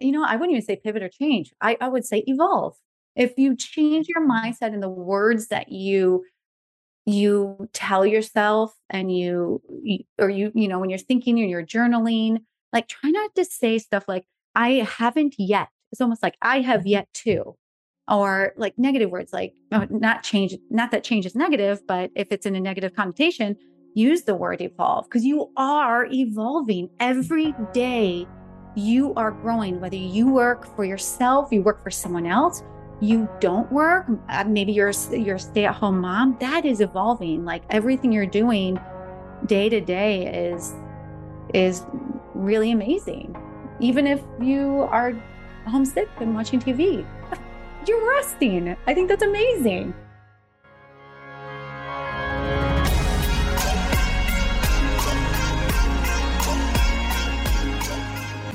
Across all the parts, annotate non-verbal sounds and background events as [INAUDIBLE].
you know, I wouldn't even say pivot or change. I, I would say evolve. If you change your mm-hmm. mindset and the words that you you tell yourself and you, you or you you know when you're thinking and you're journaling like try not to say stuff like i haven't yet it's almost like i have mm-hmm. yet to or like negative words like oh, not change not that change is negative but if it's in a negative connotation use the word evolve because you are evolving every [LAUGHS] day you are growing. Whether you work for yourself you work for someone else you don't work uh, maybe you're you're a stay-at-home mom that is evolving. Like everything you're doing day to day is is really amazing. Even if you are homesick and watching tv [LAUGHS] you're resting. I think that's amazing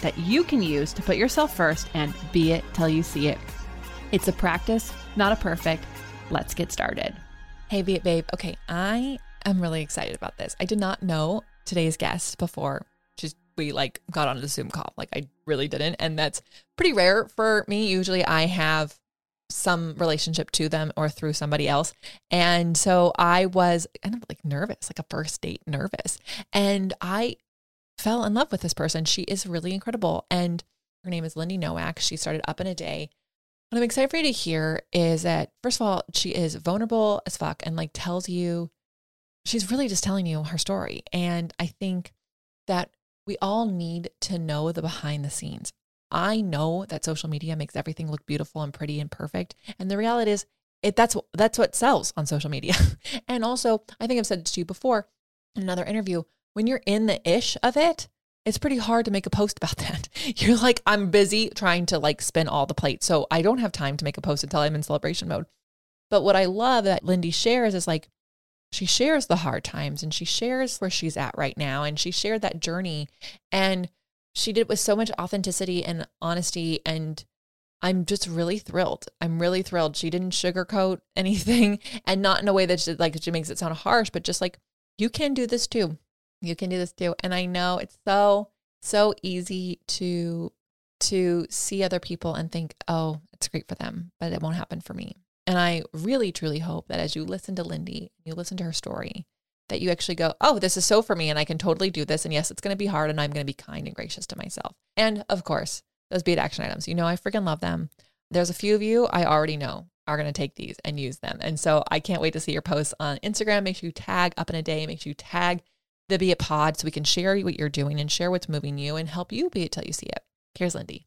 that you can use to put yourself first and be it till you see it. It's a practice, not a perfect. Let's get started. Hey, Be It Babe. Okay, I am really excited about this. I did not know today's guest before just we like got on the Zoom call. Like I really didn't. And that's pretty rare for me. Usually I have some relationship to them or through somebody else. And so I was kind of like nervous, like a first date nervous. And I fell in love with this person. She is really incredible. And her name is Lindy Nowak. She started Up in a Day. What I'm excited for you to hear is that, first of all, she is vulnerable as fuck and like tells you, she's really just telling you her story. And I think that we all need to know the behind the scenes. I know that social media makes everything look beautiful and pretty and perfect. And the reality is, it that's that's what sells on social media. [LAUGHS] and also, I think I've said to you before in another interview, when you're in the ish of it, it's pretty hard to make a post [LAUGHS] about that. You're like, I'm busy trying to like spin all the plates. So I don't have time to make a post until I'm in celebration mode. But what I love that Lindy shares is like, she shares the hard times and she shares where she's at right now. And she shared that journey. And she did it with so much authenticity and honesty. And I'm just really thrilled. I'm really thrilled. She didn't sugarcoat [LAUGHS] anything and not in a way that she, like she makes it sound harsh, but just like, you can do this too. You can do this too. And I know it's so, so easy to to see other people and think, oh, it's great for them, but it won't happen for me. And I really truly hope that as you listen to Lindy, you listen to her story, that you actually go, oh, this is so for me and I can totally do this. And yes, it's going to be hard and I'm going to be kind and gracious to myself. And of course, those Be It action items, you know, I freaking love them. There's a few of you I already know are going to take these and use them. And so I can't wait to see your posts on Instagram. Make sure you tag up in a day, make sure you tag the Be It Pod so we can share what you're doing and share what's moving you and help you be it till you see it. Here's Lindy.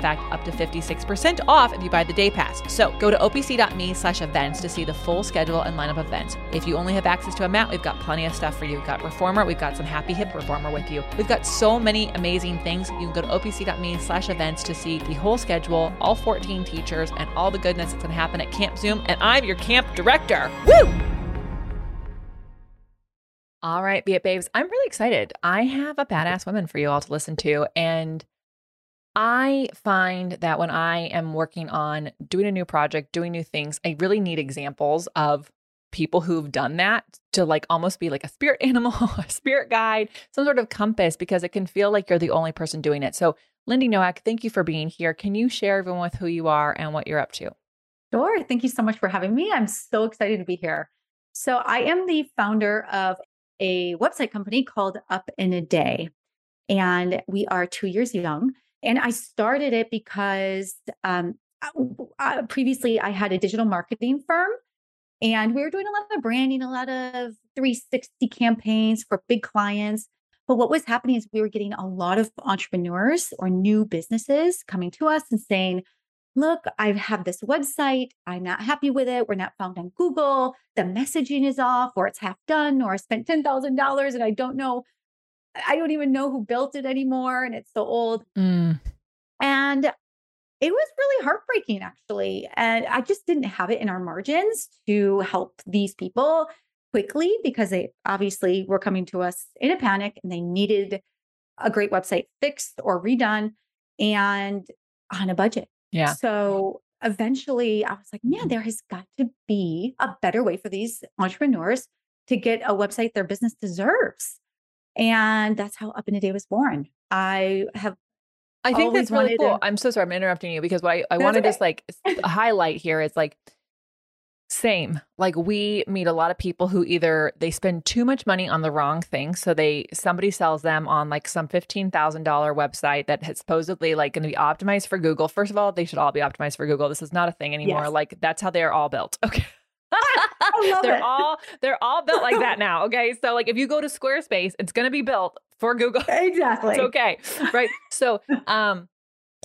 Fact, up to 56% off if you buy the day pass. So go to opc.me slash events to see the full schedule and lineup of events. If you only have access to a mat, we've got plenty of stuff for you. We've got Reformer, we've got some Happy Hip Reformer with you. We've got so many amazing things. You can go to opc.me slash events to see the whole schedule, all 14 teachers, and all the goodness that's going to happen at Camp Zoom. And I'm your camp director. Woo! All right, be it babes. I'm really excited. I have a badass woman for you all to listen to. And I find that when I am working on doing a new project, doing new things, I really need examples of people who've done that to like almost be like a spirit [LAUGHS] animal, a spirit guide, some sort of compass, because it can feel like you're the only person doing it. So, Lindy Nowak, thank you for being here. Can you share everyone with who you are and what you're up to? Sure. Thank you so much for having me. I'm so excited to be here. So, I am the founder of a website company called Up in a Day, and we are two years young. And I started it because um, uh, previously I had a digital marketing firm and we were doing a lot of branding, a lot of 360 campaigns for big clients. But what was happening is we were getting a lot of entrepreneurs or new businesses coming to us and saying, Look, I have this website. I'm not happy with it. We're not found on Google. The messaging is off, or it's half done, or I spent $10,000 and I don't know. I don't even know who built it anymore. And it's so old. Mm. And it was really heartbreaking, actually. And I just didn't have it in our margins to help these people quickly because they obviously were coming to us in a panic and they needed a great website fixed or redone and on a budget. Yeah. So eventually I was like, man, there has got to be a better way for these entrepreneurs to get a website their business deserves. And that's how Up in a Day was born. I have I think that's really cool. To... I'm so sorry I'm interrupting you because what I, I want to okay. just like [LAUGHS] highlight here is like same. Like we meet a lot of people who either they spend too much money on the wrong thing. So they somebody sells them on like some $15,000 website that has supposedly like going to be optimized for Google. First of all, they should all be optimized for Google. This is not a thing anymore. Yes. Like that's how they're all built. [LAUGHS] Okay. They're it. all they're all built like that now. Okay. So like if you go to Squarespace, it's gonna be built for Google. [LAUGHS] Exactly. It's okay. Right. So um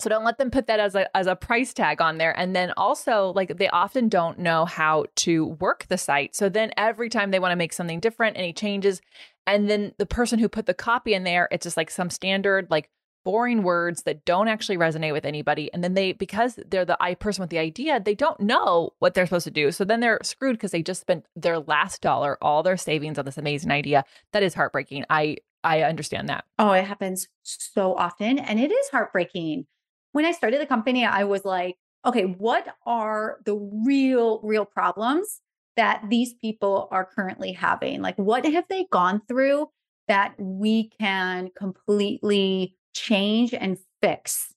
so don't let them put that as a as a price tag on there. And then also like they often don't know how to work the site. So then every time they want to make something different, any changes, and then the person who put the copy in there, it's just like some standard like boring words that don't actually resonate with anybody. And then they because they're the I person with the idea, they don't know what they're supposed to do. So then they're screwed because they just spent their last dollar, all their savings on this amazing idea. That is heartbreaking. I I understand that. Oh, it happens so often and it is heartbreaking when I started the company, I was like, okay, what are the real, real problems that these people are currently having? Like, what have they gone through that we can completely change and fix?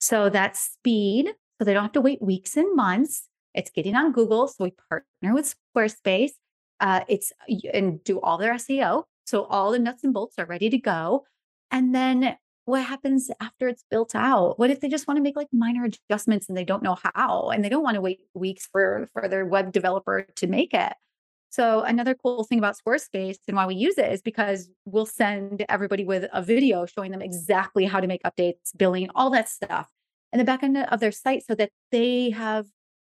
So that's speed. So they don't have to wait weeks and months. It's getting on Google. So we partner with Squarespace. Uh, it's and do all their SEO. So all the nuts and bolts are ready to go. And then what happens after it's built out? What if they just want to make like minor adjustments and they don't know how and they don't want to wait weeks for for their web developer to make it? So another cool thing about Squarespace and why we use it is because we'll send everybody with a video showing them exactly how to make updates, billing, all that stuff in the back end of their site so that they have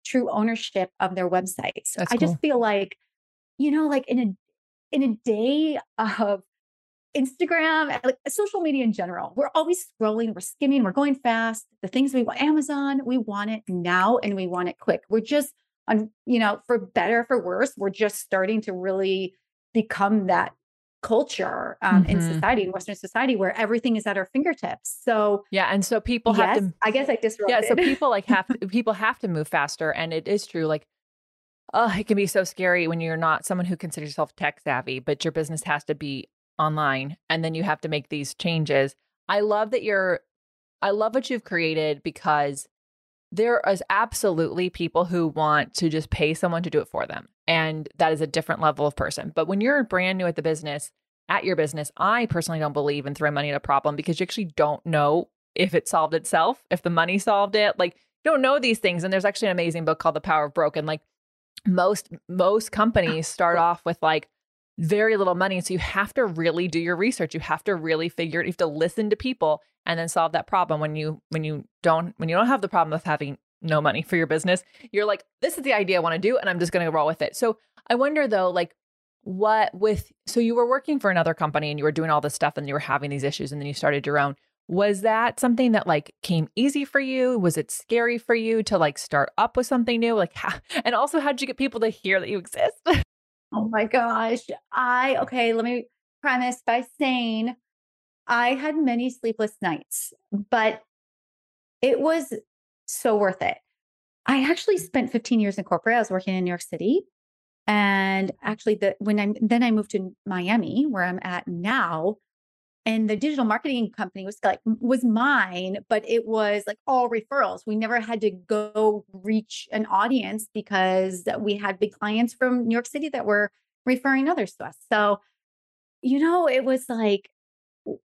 true ownership of their websites. That's I cool. just feel like, you know, like in a in a day [LAUGHS] of Instagram, eh, like social media in general. We're always scrolling, we're skimming, we're going fast. The things we want, Amazon, we want it now and we want it quick. We're just on, you know, for better, or for worse, we're just starting to really become that culture um, mm-hmm. in society, in Western society, where everything is at our fingertips. So yeah, and so people yes, have to. I guess I disrupted. Yeah, so [LAUGHS] people like have to, people have to move faster, and it is true. Like oh, it can be so scary when you're not someone who considers yourself tech savvy, but your business has to be online and then you have to make these changes. I love that you're I love what you've created because there is absolutely people who want to just pay someone to do it for them. And that is a different level of person. But when you're brand new at the business, at your business, I personally don't believe in throwing money at a problem because you actually don't know if it solved itself, if the money solved it. Like you don't know these things. And there's actually an amazing book called The Power of Broken. Like most most [LAUGHS] companies start off with like very little money. So you have to really do your research. You have to really figure it. You have to listen to people and then solve that problem. When you when you don't when you don't have the problem of having no money for your business, you're like, this is the idea I want to do, and I'm just going to roll with it. So I wonder though, like what with so you were working for another company and you were doing all this stuff and you were having these issues and then you started your own was that something that like came easy for you was it scary for you to like start up with something new like [LAUGHS] how, and also how did you get people to hear that you exist [LAUGHS] Oh my gosh. I, okay, let me premise by saying I had many sleepless nights, but it was so worth it. I actually spent 15 years in corporate. I was working in New York City. And actually the when I then I moved to Miami where I'm at now and the digital marketing company was like was mine but it was like all referrals. We never had to go reach an audience because we had big clients from new york city that were referring others to us. So you know it was like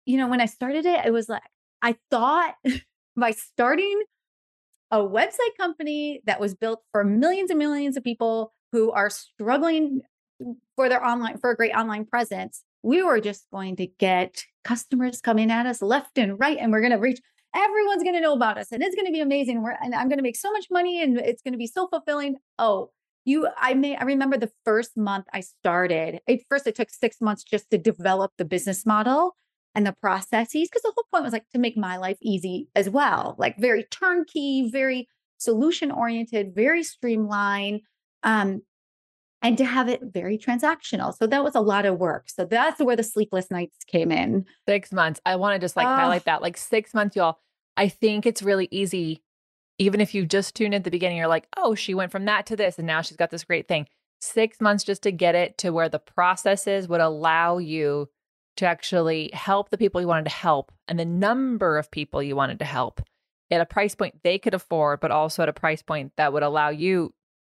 you know when i started it it was like i thought [LAUGHS] by starting a website company that was built for millions and millions of people who are struggling mm, for their online for a great online presence we were just going to get customers coming at us left and right and we're going to reach everyone's going to know about us and it's going to be amazing. We're, and i'm going to make so much money and it's going to be so fulfilling. Oh you i may i remember the first month i started at first it took six months just to develop the business model and the processes because the whole point was like to make my life easy as well like very turnkey very solution oriented very streamlined um, and to have it very transactional. So that was a lot of work. So that's where the sleepless nights came in. Six months. I want to just like uh, highlight that like six months y'all. I think it's really easy even if you just tune at the beginning you're like oh she went from that to this and now she's got this great thing. Six months just to get it to where the processes would allow you to actually help the people you wanted to help and the number of people you wanted to help at a price point they could afford, but also at a price point that would allow you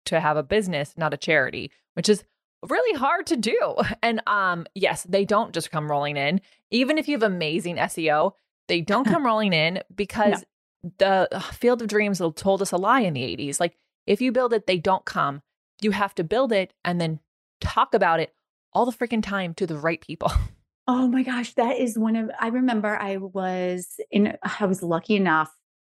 to have a business, not a charity, which is really hard to do. [LAUGHS] And um, yes, they don't just come rolling in. Even if you have amazing SEO, they don't [LAUGHS] come rolling in because no. the Field of Dreams told us a lie in the 80s. Like if you build it, they don't come. You have to build it and then talk about it all the freaking time to the right people. [LAUGHS] Oh my gosh, that is one of I remember I was in I was lucky enough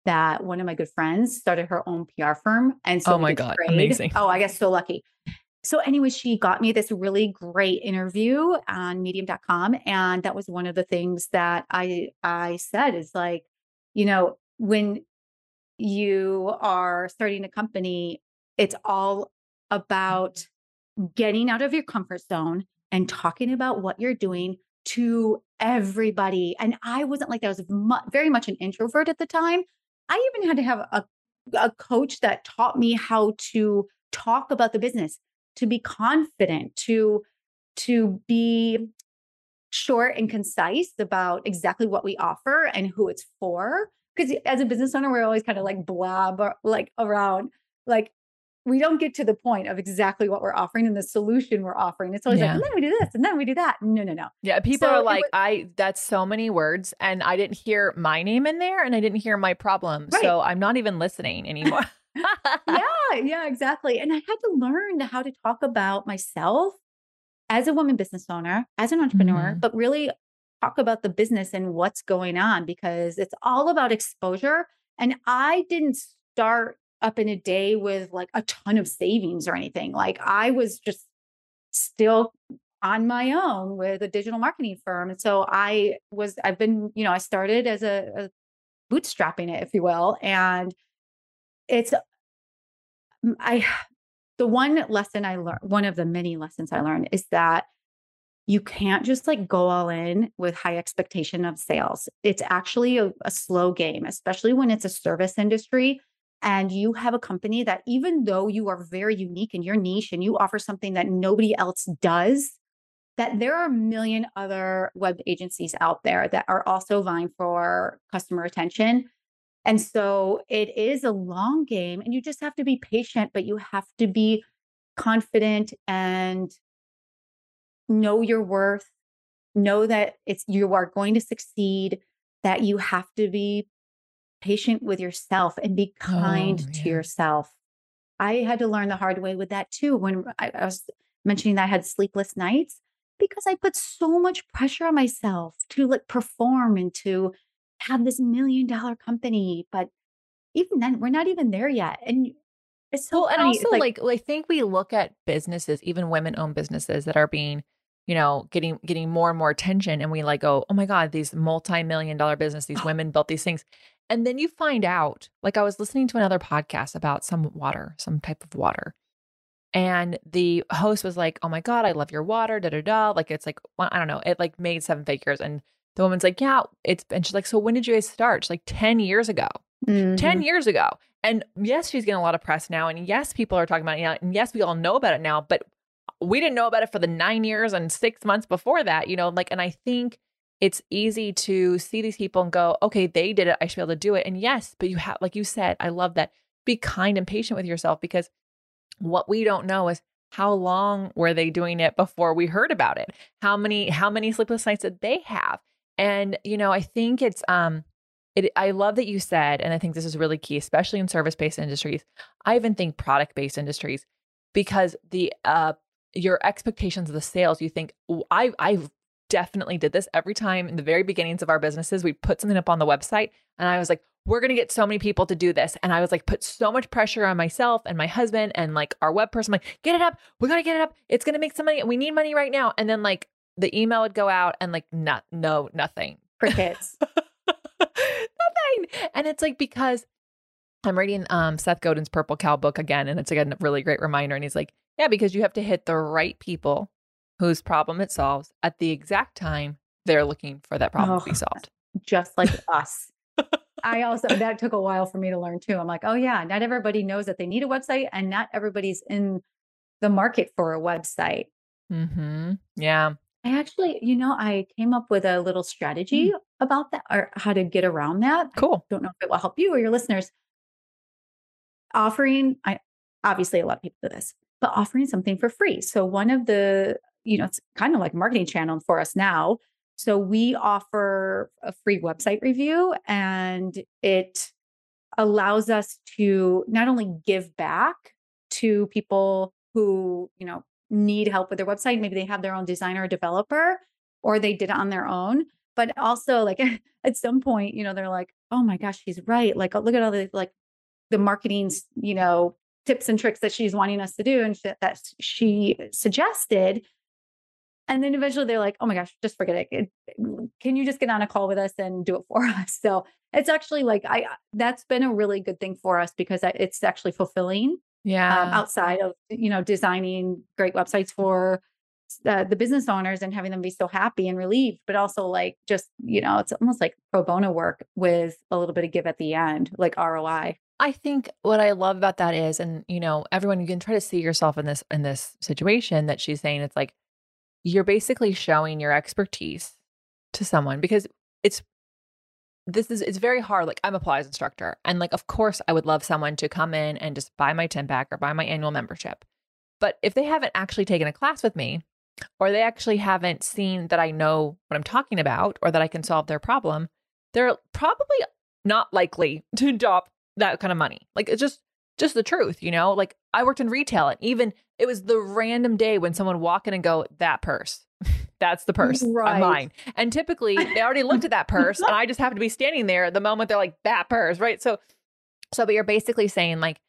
that one of my good friends started her own PR firm and so Oh my god, trade. amazing. Oh, I guess so lucky. So anyway, she got me this really great interview on medium.com and that was one of the things that I I said is like, you know, when you are starting a company, it's all about getting out of your comfort zone and talking about what you're doing to everybody. And I wasn't like that. I was mu- very much an introvert at the time. I even had to have a, a coach that taught me how to talk about the business, to be confident, to to be short and concise about exactly what we offer and who it's for. Because as a business owner, we're always kind of like blab or like around like we don't get to the point of exactly what we're offering and the solution we're offering. It's always yeah. like, and then we do this and then we do that. No, no, no. Yeah. People so are like, was, I, that's so many words. And I didn't hear my name in there and I didn't hear my problem. Right. So I'm not even listening anymore. [LAUGHS] yeah. Yeah, exactly. And I had to learn how to talk about myself as a woman business owner, as an entrepreneur, mm-hmm. but really talk about the business and what's going on because it's all about exposure. And I didn't start up in a day with like a ton of savings or anything. Like I was just still on my own with a digital marketing firm. And so I was, I've been, you know, I started as a, a bootstrapping it, if you will. And it's, I, the one lesson I learned, one of the many lessons I learned is that you can't just like go all in with high expectation of sales. It's actually a, a slow game, especially when it's a service industry and you have a company that even though you are very unique in your niche and you offer something that nobody else does that there are a million other web agencies out there that are also vying for customer attention. And so it is a long game and you just have to be patient but you have to be confident and know your worth know that it's you are going to succeed that you have to be patient with yourself and be kind oh, to yourself. I had to learn the hard way with that too. When I, I was mentioning that I had sleepless nights because I put so much pressure on myself to like perform and to have this million dollar company. But even then, we're not even there yet. And it's so well, and also like, like I think we look at businesses, even women owned businesses that are being you know, getting getting more and more attention and we like go, "Oh my god, these multi-million dollar business, these oh. women built these things." And then you find out, like I was listening to another podcast about some water, some type of water. And the host was like, Oh my God, I love your water, da da da. Like it's like, well, I don't know, it like made seven figures. And the woman's like, Yeah, it's, and she's like, So when did you guys start? She's like, 10 years ago. Mm-hmm. 10 years ago. And yes, she's getting a lot of press now. And yes, people are talking about it now. And yes, we all know about it now, but we didn't know about it for the nine years and six months before that, you know, like, and I think it's easy to see these people and go, okay, they did it. I should be able to do it. And yes, but you have, like you said, I love that. Be kind and patient with yourself because what we don't know is how long were they doing it before we heard about it? How many, how many sleepless nights did they have? And, you know, I think it's, um, it, I love that you said, and I think this is really key, especially in service based industries. I even think product based industries, because the uh, your expectations of the sales, you think I I definitely did this every time in the very beginnings of our businesses. We put something up on the website, and I was like, we're gonna get so many people to do this, and I was like, put so much pressure on myself and my husband and like our web person, like, get it up, we gotta get it up. It's gonna make some money. We need money right now, and then like the email would go out, and like, not no nothing crickets. [LAUGHS] Nothing. And it's like because I'm reading um, Seth Godin's Purple Cow book again, and it's again a really great reminder. And he's like, yeah, because you have to hit the right people whose problem it solves at the exact time they're looking for that problem oh, to be solved. Just like [LAUGHS] us. I also that took a while for me to learn too. I'm like, oh yeah, not everybody knows that they need a website, and not everybody's in the market for a website. Mm-hmm. Yeah. I actually, you know, I came up with a little strategy mm. about that or how to get around that. Cool. I don't know if it will help you or your listeners. Offering, I obviously a lot of people do this, but offering something for free. So one of the, you know, it's kind of like marketing channel for us now. So we offer a free website review and it allows us to not only give back to people who, you know, need help with their website. Maybe they have their own designer or developer, or they did it on their own. But also, like [LAUGHS] at some point, you know, they're like, "Oh my gosh, she's right!" Like, uh, look at all the like the marketing, you know, tips and tricks that she's wanting us to do and that she suggested. And then eventually they're like, "Oh my gosh, just forget it. Can you just get on a call with us and do it for [LAUGHS] us?" So it's actually like I that's been a really good thing for us because it's actually fulfilling um, yeah. Um, outside of, you know, designing great websites for uh, the business owners and having them be so happy and relieved, but also like just, you know, it's almost like pro bono work with a little bit of give at the end, like ROI. I think what I love about that is, and you know, everyone you can try to see yourself in this in this situation that she's saying. It's like you're basically showing your expertise to someone because it's this is it's very hard. Like I'm a Pilates instructor, and like of course I would love someone to come in and just buy my 10 pack or buy my annual membership. But if they haven't actually taken a class with me, or they actually haven't seen that I know what I'm talking about or that I can solve their problem, they're probably not likely [LAUGHS] to adopt that kind of money. Like it's just just the truth, you know? Like I worked in retail and even it was the random day when someone walk in and go, that purse. [LAUGHS] That's the purse right. mine. And typically they already looked at that purse and I just happen to be standing there at the moment they're like, that purse, right? So, so, but you're basically saying like,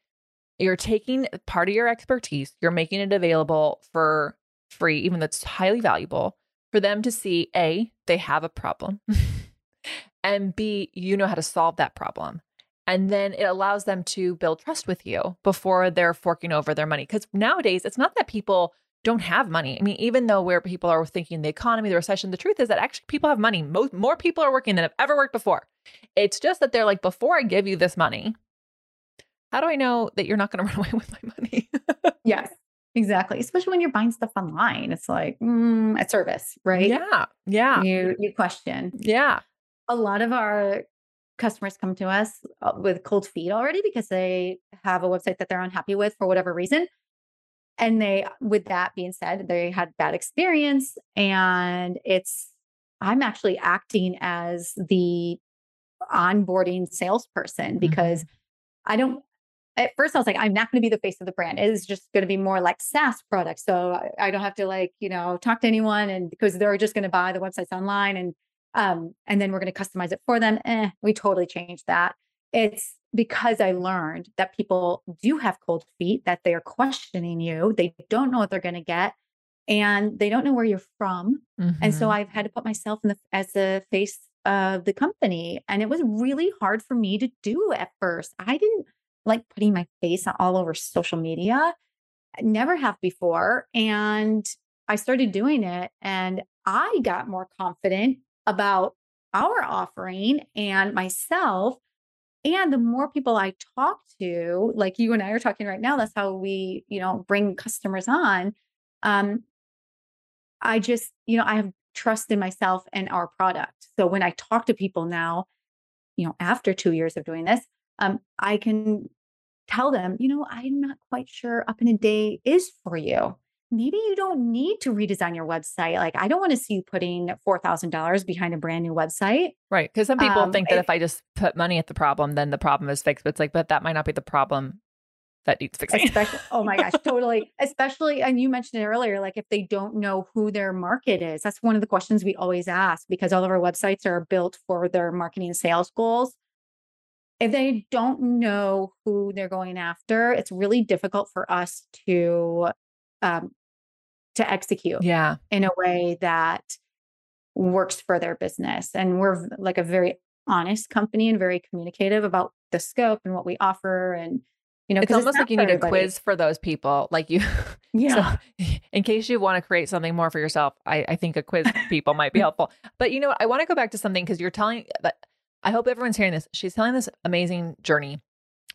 you're taking part of your expertise, you're making it available for free, even though it's highly valuable for them to see A, they have a problem, [LAUGHS] and B, you know how to solve that problem. And then it allows them to build trust with you before they're forking over their money. Because nowadays, it's not that people don't have money. I mean, even though where people are thinking the economy, the recession, the truth is that actually people have money. Most more people are working than have ever worked before. It's just that they're like, before I give you this money, how do I know that you're not going [LAUGHS] to run away with my money? [LAUGHS] yes, exactly. Especially when you're buying stuff online, it's like mm, a service, right? Yeah, yeah. You you question. Yeah. A lot of our customers come to us uh, with cold feet already because they have a website that they're unhappy with for whatever reason and they with that being said they had bad experience and it's i'm actually acting as the onboarding salesperson because mm-hmm. i don't at first i was like i'm not going to be the face of the brand it is just going to be more like saas products so I, don't have to like you know talk to anyone and because they're just going to buy the websites online and um and then we're going to customize it for them eh, we totally changed that it's because I learned that people do have cold feet, that they are questioning you. They don't know what they're going to get and they don't know where you're from. Mm-hmm. And so mm-hmm. I've had to put myself in the as the face of the company. And it was really hard for me to do at first. I didn't like putting my face all over social media. I never have before. And I started doing it and I got more confident about our offering and myself and the more people I talk to, like you and I are talking right now, that's how we, you know, bring customers on. Um, I just, you know, I have trust in myself and our product. So when I talk to people now, you know, after two years of doing this, um, I can tell them, you know, I'm not quite sure up in a day is for you. Maybe you don't need to redesign your website. Like, I don't want to see you putting $4,000 behind a brand new website. Right. Because some people um, think that if I just put money at the problem, then the problem is fixed. But it's like, but that might not be the problem that needs fixing. Especially, oh my gosh, [LAUGHS] totally. Especially, and you mentioned it earlier, like if they don't know who their market is, that's one of the questions we always ask because all of our websites are built for their marketing and sales goals. If they don't know who they're going after, it's really difficult for us to um, to execute. Yeah, in a way that works for their business, and we're like a very honest company and very communicative about the scope and what we offer and you know, it's almost it's like you need everybody. a quiz for those people. Like you, [LAUGHS] yeah. So [LAUGHS] in case you want to create something more for yourself, I, I think a quiz people might be helpful. But you know, what? I want to go back to something because you're telling uh, that I hope everyone's hearing this. She's telling this amazing journey.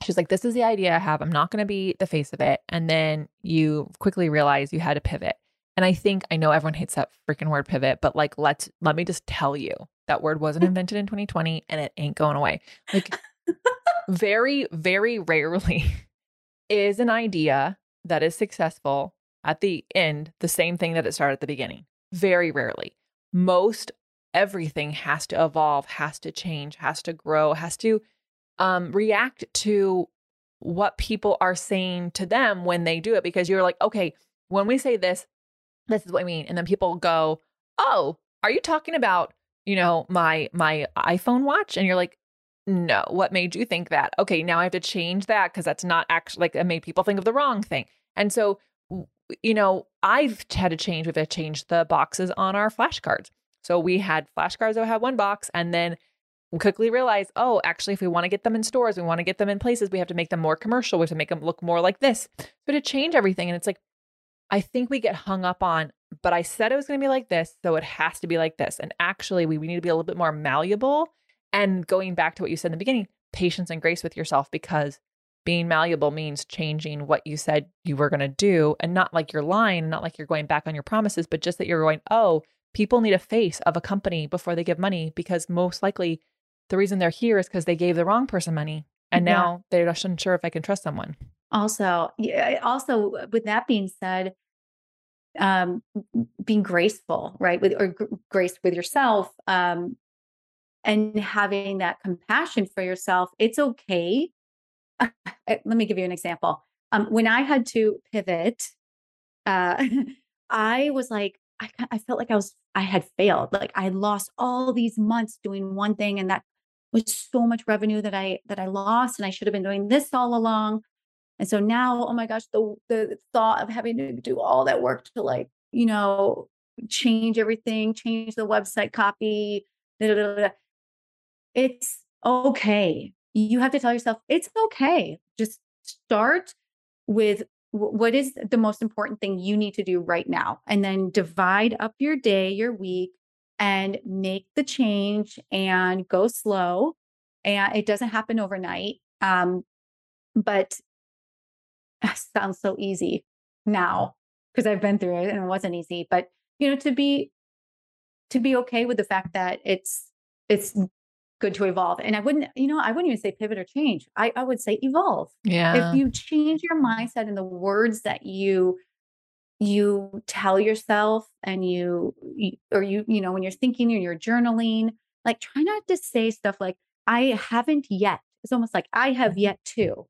She's like, this is the idea I have. I'm not going to be the face of it. And then you quickly realize you had to pivot. And I think I know everyone hates that freaking word pivot, but like let's let me just tell you that word wasn't [LAUGHS] invented in 2020 and it ain't going away. Like [LAUGHS] very, very rarely [LAUGHS] is an idea that is successful at the end the same thing that it started at the beginning. Very rarely. Most everything has to evolve, has to change, has to grow, has to um, react to what people are saying to them when they do it. Because you're like, okay, when we say this, this is what I mean. And then people go, oh, are you talking about, you know, my my iPhone watch? And you're like, no, what made you think that? Okay, now I have to change that because that's not actually like it made people think of the wrong thing. And so, you know, I've had to change. We've had to change the boxes on our flashcards. So we had flashcards that had one box, and then we quickly realized, oh, actually, if we want to get them in stores, we want to get them in places, we have to make them more commercial. We have to make them look more like this. So to change everything, and it's like, I think we get hung up on, but I said it was going to be like this, so it has to be like this. And actually, we, we need to be a little bit more malleable and going back to what you said in the beginning, patience and grace with yourself because being malleable means changing what you said you were going to do and not like you're lying, not like you're going back on your promises, but just that you're going, oh, people need a face of a company before they give money because most likely the reason they're here is because they gave the wrong person money and yeah. now they're not sure if I can trust someone. Also, yeah, also with that being said, um, being graceful, right, with or g- grace with yourself, um, and having that compassion for yourself, it's okay. [LAUGHS] Let me give you an example. Um, when I had to pivot, uh, [LAUGHS] I was like, I, I felt like I was, I had failed. Like I lost all these months doing one thing, and that was so much revenue that I that I lost, and I should have been doing this all along. And so now, oh my gosh, the the thought of having to do all that work to like, you know, change everything, change the website copy, it's okay. You have to tell yourself it's okay. Just start with what is the most important thing you need to do right now and then divide up your day, your week and make the change and go slow. And it doesn't happen overnight. Um, but [LAUGHS] sounds so easy now because I've been through it and it wasn't easy. But you know, to be to be okay with the fact that it's it's good to evolve. And I wouldn't, you know, I wouldn't even say pivot or change. I, I would say evolve. Yeah. If you change your mindset and the words that you you tell yourself and you, you or you, you know, when you're thinking and you're journaling, like try not to say stuff like, I haven't yet. It's almost like I have mm-hmm. yet to.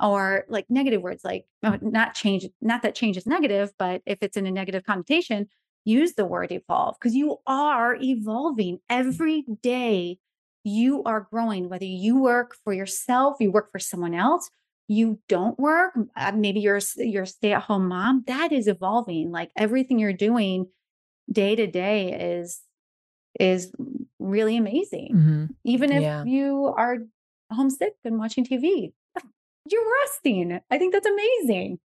Or like negative words like oh, not change, not that change is negative, but if it's in a negative connotation, use the word evolve because you are evolving every day you are growing, whether you work for yourself, you work for someone else, you don't work, uh, maybe you're you're a stay-at-home mom, that is evolving. Like everything you're doing day to day is is really amazing. Mm-hmm. Even if yeah. you are homesick and watching TV, you're resting. I think that's amazing.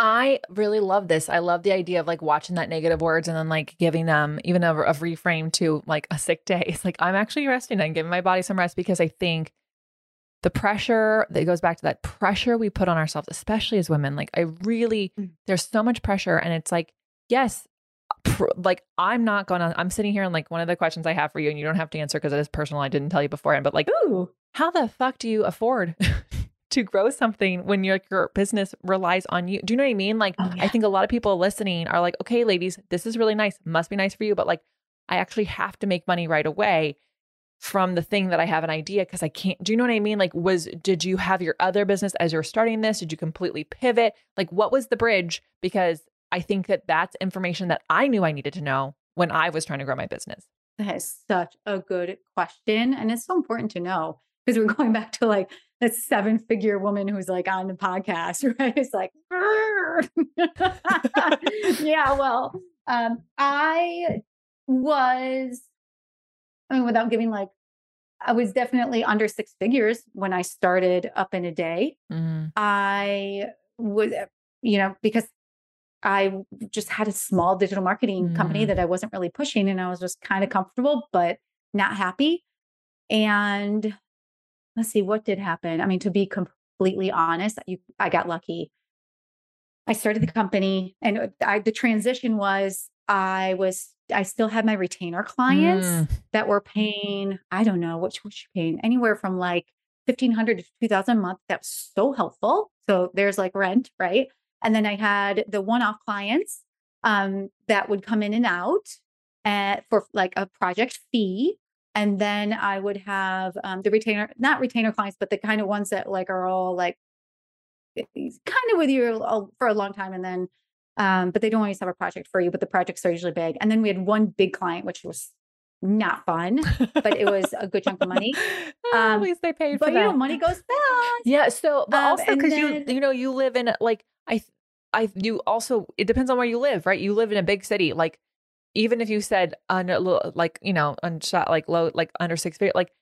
I really love this. I love the idea of like watching that negative words and then like giving them even a, a reframe to like a sick day. It's like I'm actually resting and giving my body some rest because I think the pressure that goes back to that pressure we put on ourselves, especially as women. Like I really, mm. there's so much pressure, and it's like, yes, pr- like I'm not gonna. I'm sitting here and like one of the questions I have for you, and you don't have to answer because it is personal. I didn't tell you beforehand, but like, Ooh. how the fuck do you afford to grow something when your your business relies on you. Do you know what I mean? Like Oh, I think a lot of people listening are like, okay, ladies, this is really nice. Must be nice for you, but like I actually have to make money right away from the thing that I have an idea because I can't. Do you know what I mean? Like, was did you have your other business as you're starting this? Did you completely pivot? Like, what was the bridge? Because I think that that's information that I knew I needed to know when I was trying to grow my business. That is such a good question. And it's so important to know because we're going back to like that seven figure woman who's like on the podcast, [LAUGHS] right? It's like, [LAUGHS] yeah, well, um, I was, I mean, without giving like, I was definitely under six figures when I started up in a day. Mm, I was, you know, because I just had a small digital marketing company Mm. that I wasn't really pushing and I was just kind of comfortable, but not happy. And let's see, what did happen? I mean, to be completely honest, you, I got lucky. I started the company and I, the transition was I was, I still had my retainer clients Mm. that were paying, I don't know, what was she paying? Anywhere from like 1500 to 2000 a month. That was so helpful. So there's like rent, right? And then I had the one-off clients um, that would come in and out at, for like a project fee. And then I would have um, the retainer, not retainer clients, but the kind of ones that like are all like kind of with you a- for a long time. And then, um, but they don't always have a project for you, but the projects are usually big. And then we had one big client, which was not fun, but it was a good chunk of money. [LAUGHS] At Um, least they paid for it. But you know, money goes fast. Yeah. So, but Um, also because you you know, you live in like I, I, you also it depends on where you live, right? You live in a big city, like even if you said under like you know unshot like low like under six feet, like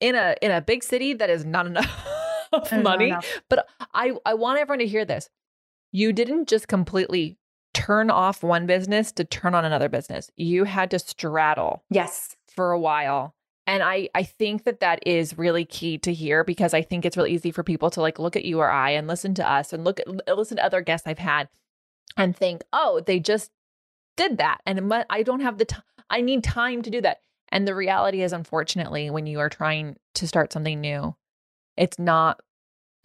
in a in a big city that is not [LAUGHS] enough There's not money. enough. But I I want everyone to hear this. You didn't just completely turn off one business to turn on another business. You had to straddle Yes. for a while. And I I think that that is really key to hear because I think it's really easy for people to like look at you or I and listen to us and look at listen to other guests I've had and think, "Oh, they just did that." And I don't have the time. I need time to do that. And the reality is unfortunately when you are trying to start something new, it's not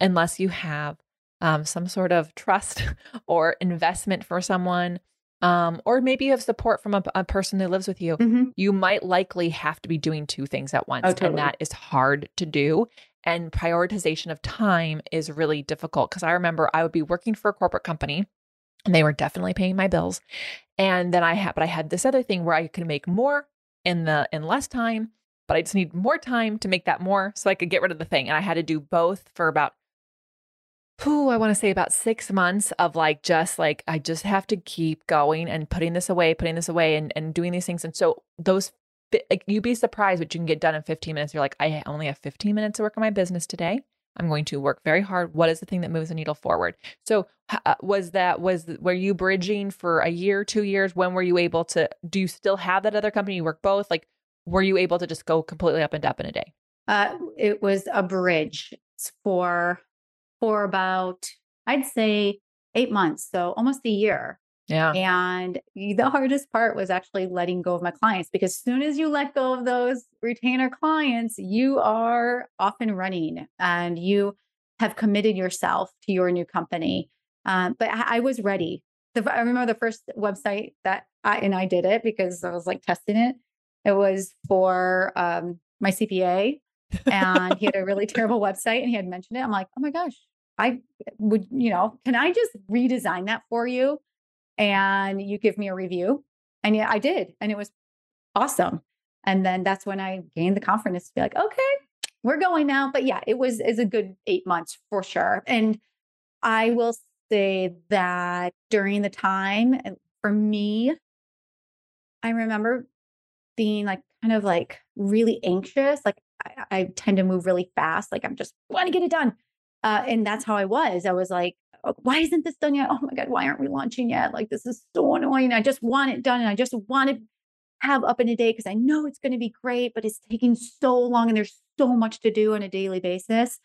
unless you have um, some sort of trust [LAUGHS] or investment for someone um, or maybe you have support from a, a person that lives with you Mhm. you might likely have to be doing two things at once. Oh, totally. And that is hard to do. And prioritization of time is really difficult because I remember I would be working for a corporate company and they were definitely paying my bills. And then I had, but I had this other thing where I could make more in the, in less time, but I just need more time to make that more so I could get rid of the thing. And I had to do both for about who I want to say about six months of like just like I just have to keep going and putting this away, putting this away, and and doing these things. And so those like you'd be surprised what you can get done in 15 minutes. You're like, I only have 15 minutes to work on my business today. I'm going to work very hard. What is the thing that moves the needle forward? So uh, was that was were you bridging for a year, two years? When were you able to? Do you still have that other company? You work both. Like, were you able to just go completely up and up in a day? Uh, it was a bridge for for about I'd say eight months, so almost a year. Yeah. And the hardest part was actually letting go of my clients because as soon as you let go of those retainer clients, you are off and running and you have committed yourself to your new company. Um, but I, I was ready. The, I remember the first website that I and I did it because I was like testing it. It was for um, my CPA, and he had a really [LAUGHS] terrible website, and he had mentioned it. I'm like, oh my gosh, I would, you know, can I just redesign that for you? And you give me a review. And yeah, I did. And it was awesome. And then that's when I gained the confidence to be like, okay, we're going now. But yeah, it was is a good eight months for sure. And I will say that during the time for me, I remember being like kind of like really anxious. Like I, I tend to move really fast. Like I'm just want to get it done. Uh, and that's how I was. I was like, "Oh, why isn't this done yet? Oh my God, why aren't we launching yet? Like, this is so annoying. I just want it done. And I just want to have up in a day because I know it's going to be great, but it's taking so long and there's so much to do on a daily basis.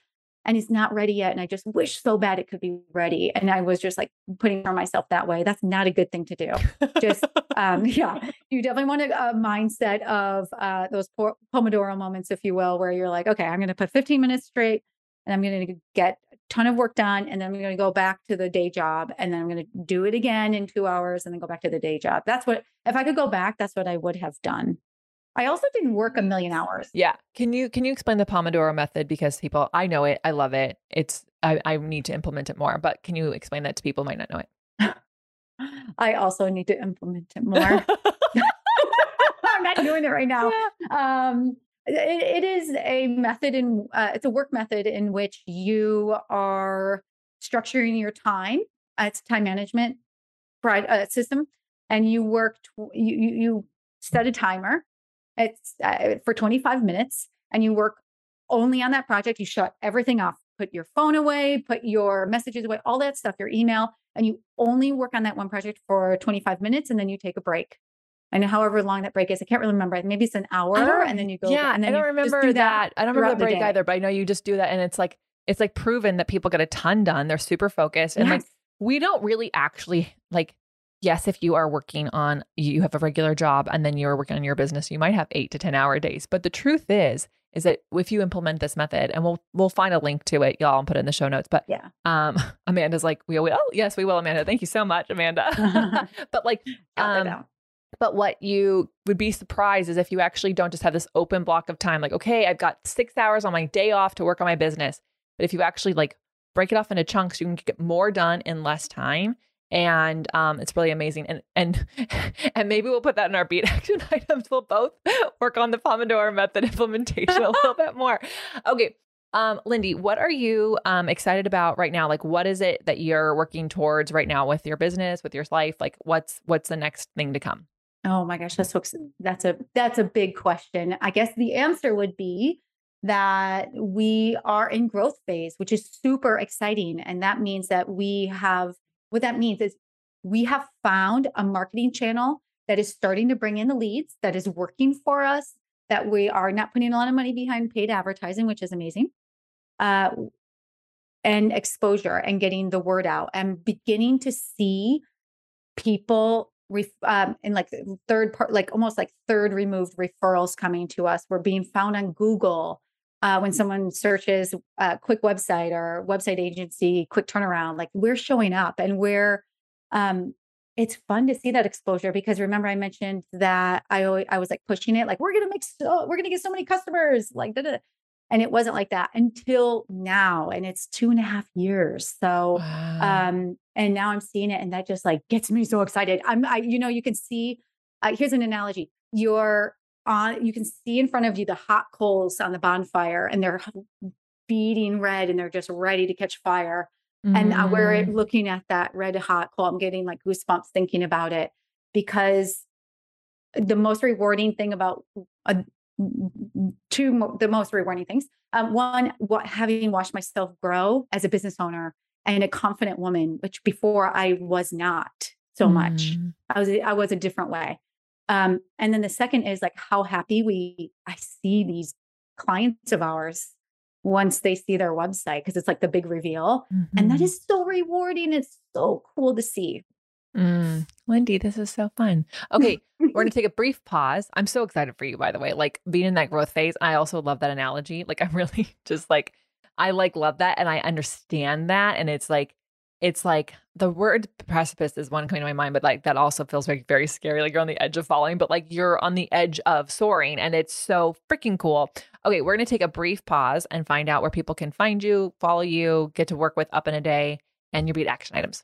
And it's not ready yet. And I just wish so bad it could be ready. And I was just like putting for myself that way. That's not a good thing to do. Just, [LAUGHS] um, [LAUGHS] yeah, you definitely want a, a mindset of uh, those Pomodoro moments, if you will, where you're like, okay, I'm going to put 15 minutes straight and I'm going to get ton of work done and then I'm going to go back to the day job and then I'm going to do it again in 2 hours and then go back to the day job. That's what if I could go back, that's what I would have done. I also didn't work a million hours. Yeah. Can you can you explain the Pomodoro method because people I know it, I love it. It's I, I need to implement it more, but can you explain that to people who might not know it? [LAUGHS] I also need to implement it [LAUGHS] more. [LAUGHS] I'm not doing it right now. Yeah. Um, it, it is a method in uh, it's a work method in which you are structuring your time. Uh, it's time management uh, system, and you work. You, you you set a timer it's uh, for 25 minutes and you work only on that project. You shut everything off, put your phone away, put your messages away, all that stuff, your email, and you only work on that one project for 25 minutes and then you take a break. And however long that break is, I can't really remember. Maybe it's an hour and then you go. Yeah, and then I don't remember do that. that. I don't remember the break the either, but I know you just do that. And it's like, it's like proven that people get a ton done. They're super focused. And yes. like, we don't really actually like yes, if you are working on, you have a regular job and then you're working on your business, you might have eight to 10 hour days. But the truth is, is that if you implement this method and we'll we'll find a link to it y'all and put it in the show notes but yeah um [LAUGHS] amanda's like we will yes we will amanda thank you so much amanda [LAUGHS] [LAUGHS] but like um but what you would be surprised is if you actually don't just have this open block of time like okay i've got six hours on my day off to work on my business but if you actually like break it off into chunks you can get more done in less time and um, it's really amazing. And and [LAUGHS] and maybe we'll put that in our Be It action [LAUGHS] items. We'll both work on the Pomodoro method implementation a [LAUGHS] little bit more. Okay. Um, Lindy, what are you um, excited about right now? Like, what is it that you're working towards right now with your business, with your life? Like, what's what's the next thing to come? Oh my gosh, that's that's a that's a big question. I guess the answer would be that we are in growth phase, which is super exciting, and that means that we have what that means is we have found a marketing channel that is starting to bring in the leads, that is working for us, that we are not putting a lot of money behind paid advertising, which is amazing. Uh, and exposure and getting the word out and beginning to see people ref- um, in like third part, like almost like third removed referrals coming to us. We're being found on Google uh, when someone searches a quick website or website agency, quick turnaround, like we're showing up and we're, um, it's fun to see that exposure because remember I mentioned that I always, I was like pushing it, like we're gonna make so we're gonna get so many customers, like da-da. And it wasn't like that until now, and it's two and a half years. So, wow. um, and now I'm seeing it, and that just like gets me so excited. I'm, I, you know, you can see. Uh, here's an analogy: you're on you can see in front of you the hot coals on the bonfire and they're beating red and they're just ready to catch fire mm. and we're looking at that red hot coal i'm getting like goosebumps thinking about it because the most rewarding thing about uh, two the most rewarding things um, one what having watched myself grow as a business owner and a confident woman which before i was not so mm. much i was i was a different way um, and then the second is like how happy we I see these clients of ours once they see their website because it's like the big reveal. Mm-hmm. And that mm-hmm. so rewarding. It's so cool to see. Mm. Lindy, this is so fun. Okay, [LAUGHS] we're going to take a brief pause. I'm so excited for you, by the way. Like being in that growth phase, I also love that analogy. Like, I'm [LAUGHS] really just like, I like love that and I understand that. And it's like, it's like the word precipice is one coming to my mind, but like that also feels very, very scary. Like you're on the edge of falling, but like you're on the edge of soaring. And it's so freaking cool. Okay, we're going to take a brief pause and find out where people can find you, follow you, get to work with up in a day, and your Be It action items.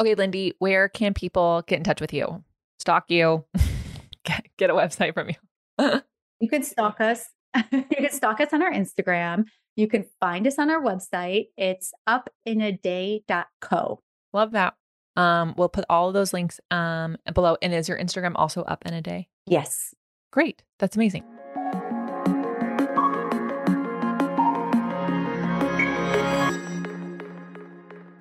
Okay, Lindy, where can people get in touch with you? Stalk you, [LAUGHS] get, a website from you. [LAUGHS] you can stalk us. [LAUGHS] you can stalk us on our Instagram. You can find us on our website. It's upinaday.co. Love that. Um, we'll put all of those links um below. And is your Instagram also up in a day? Yes. Great. That's amazing.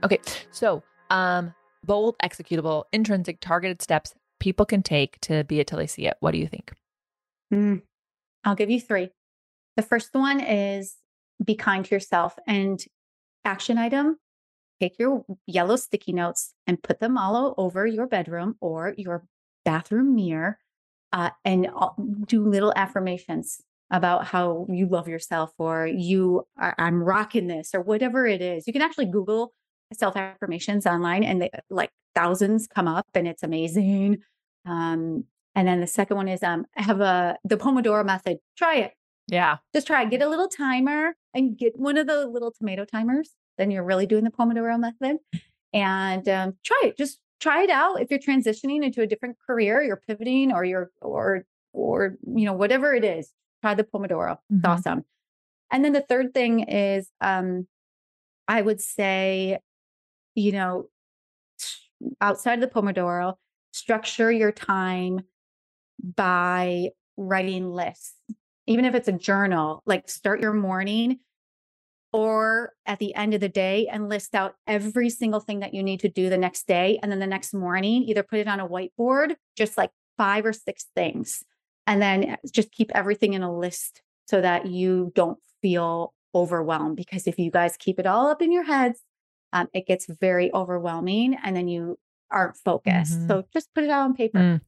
Okay, so um bold, executable, intrinsic, targeted steps people can take to be it till they see it. What do you think? Mm, I'll give you three. The first one is be kind to yourself and action item take your yellow sticky notes and put them all over your bedroom or your bathroom mirror uh, and do little affirmations about how you love yourself or you are, I'm rocking this or whatever it is. You can actually Google self affirmations online and they like thousands come up and it's amazing. Um, and then the second one is um, I have a the Pomodoro method. Try it. Yeah. Just try it. Get a little timer and get one of the little tomato timers. Then you're really doing the Pomodoro method. And um, try it. Just try it out. If you're transitioning into a different career, you're pivoting or you're or or you know, whatever it is, try the Pomodoro. It's mm-hmm. awesome. And then the third thing is um, I would say you know, outside of the Pomodoro, structure your time by writing lists. Even if it's a journal, like start your morning or at the end of the day and list out every single thing that you need to do the next day. And then the next morning, either put it on a whiteboard, just like five or six things, and then eh, just keep everything in a list so that you don't feel overwhelmed. Because if you guys keep it all up in your heads, um, it gets very overwhelming and then you aren't focused. Mm-hmm. So just put it out on paper. Mm.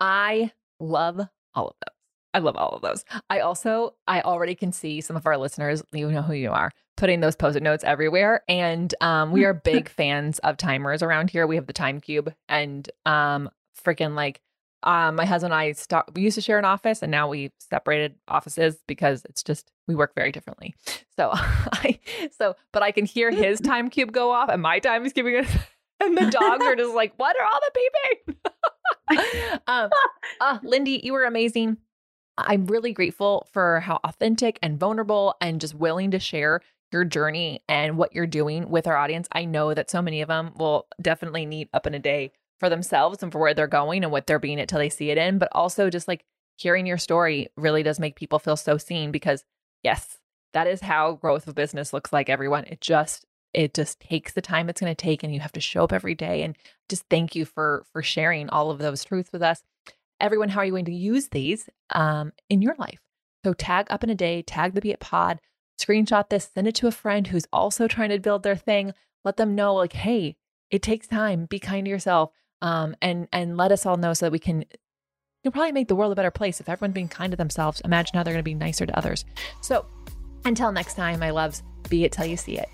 I love all of those. I love all of those. I also, I already can see some of our listeners, you know who you are, putting those post-it notes everywhere. And um, we are [LAUGHS] big fans of timers around here. We have the time cube and um freaking like um, my husband and I start, we used to share an office and now we separated offices because it's just we work very differently. So [LAUGHS] I so but I can hear his [LAUGHS] time cube go off and my time is keeping it [LAUGHS] and the dogs are just like, what are all the peeping? um, uh, Lindy, you were amazing. I'm really grateful for how authentic and vulnerable and just willing to share your journey and what you're doing with our audience. I know that so many of them will definitely need up in a day for themselves and for where they're going and what they're being it till they see it in. But also just like hearing your story really does make people feel so seen because yes, that is how growth of business looks like everyone. It just it just takes the time it's going to take and you have to show up every day and just thank you for for sharing all of those truths with us. Everyone, how are you going to use these um, in your life? So tag up in a day, tag the Be It Pod, screenshot this, send it to a friend who's also trying to build their thing. Let them know, like, hey, it takes time. Be kind to yourself um, and and let us all know so that we can can probably make the world a better place if everyone's being kind to themselves. Imagine how they're going to be nicer to others. So until next time, my loves, be it till you see it.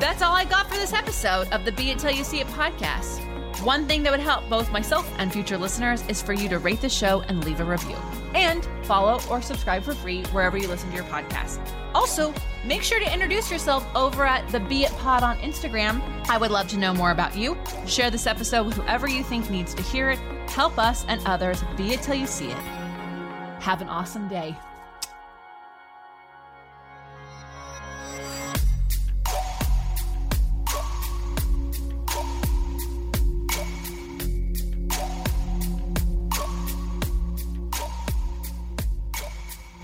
That's all I got for this episode of the Be It Till You See It podcast. One thing that would help both myself and future listeners is for you to rate the show and leave a review. And follow or subscribe for free wherever you listen to your podcast. Also, make sure to introduce yourself over at the Be It Pod on Instagram. I would love to know more about you. Share this episode with whoever you think needs to hear it. Help us and others be it till you see it. Have an awesome day.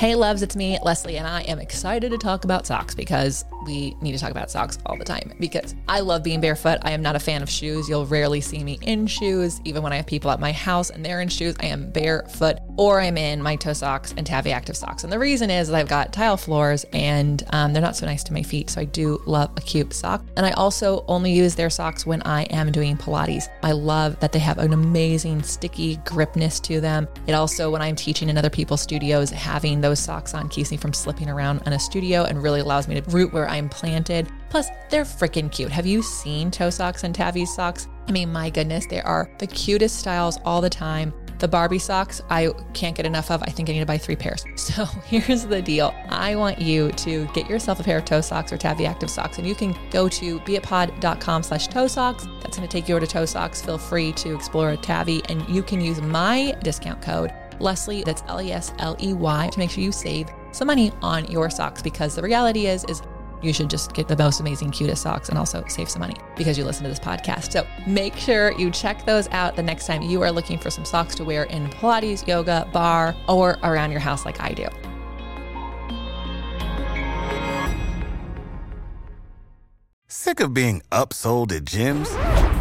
Hey, loves, it's me, Lesley, and I am excited to talk about socks because we need to talk about socks all the time because I love being barefoot. I am not a fan of shoes. You'll rarely see me in shoes. Even when I have people at my house and they're in shoes, I am barefoot or I'm in my toe socks and Tavi Active socks. And the reason is I've got tile floors and um, they're not so nice to my feet. So I do love a cute sock. And I also only use their socks when I am doing Pilates. I love that they have an amazing sticky gripness to them. It also, when I'm teaching in other people's studios, having those socks on keeps me from slipping around in a studio and really allows me to root where I'm planted. Plus, they're freaking cute. Have you seen toe socks and Tavi's socks? I mean, my goodness, they are the cutest styles all the time. The Barbie socks, I can't get enough of. I think I need to buy three pairs. [LAUGHS] So here's the deal. I want you to get yourself a pair of toe socks or Tavi Active socks, and you can go to beitpod.com slash toe socks. That's going to take you over to toe socks. Feel free to explore a Tavi, and you can use my discount code Lesley, that's L E S L E Y, to make sure you save some money on your socks because the reality is, is you should just get the most amazing, cutest socks and also save some money because you listen to this podcast. So make sure you check those out the next time you are looking for some socks to wear in Pilates, yoga, bar, or around your house like I do. Sick of being upsold at gyms?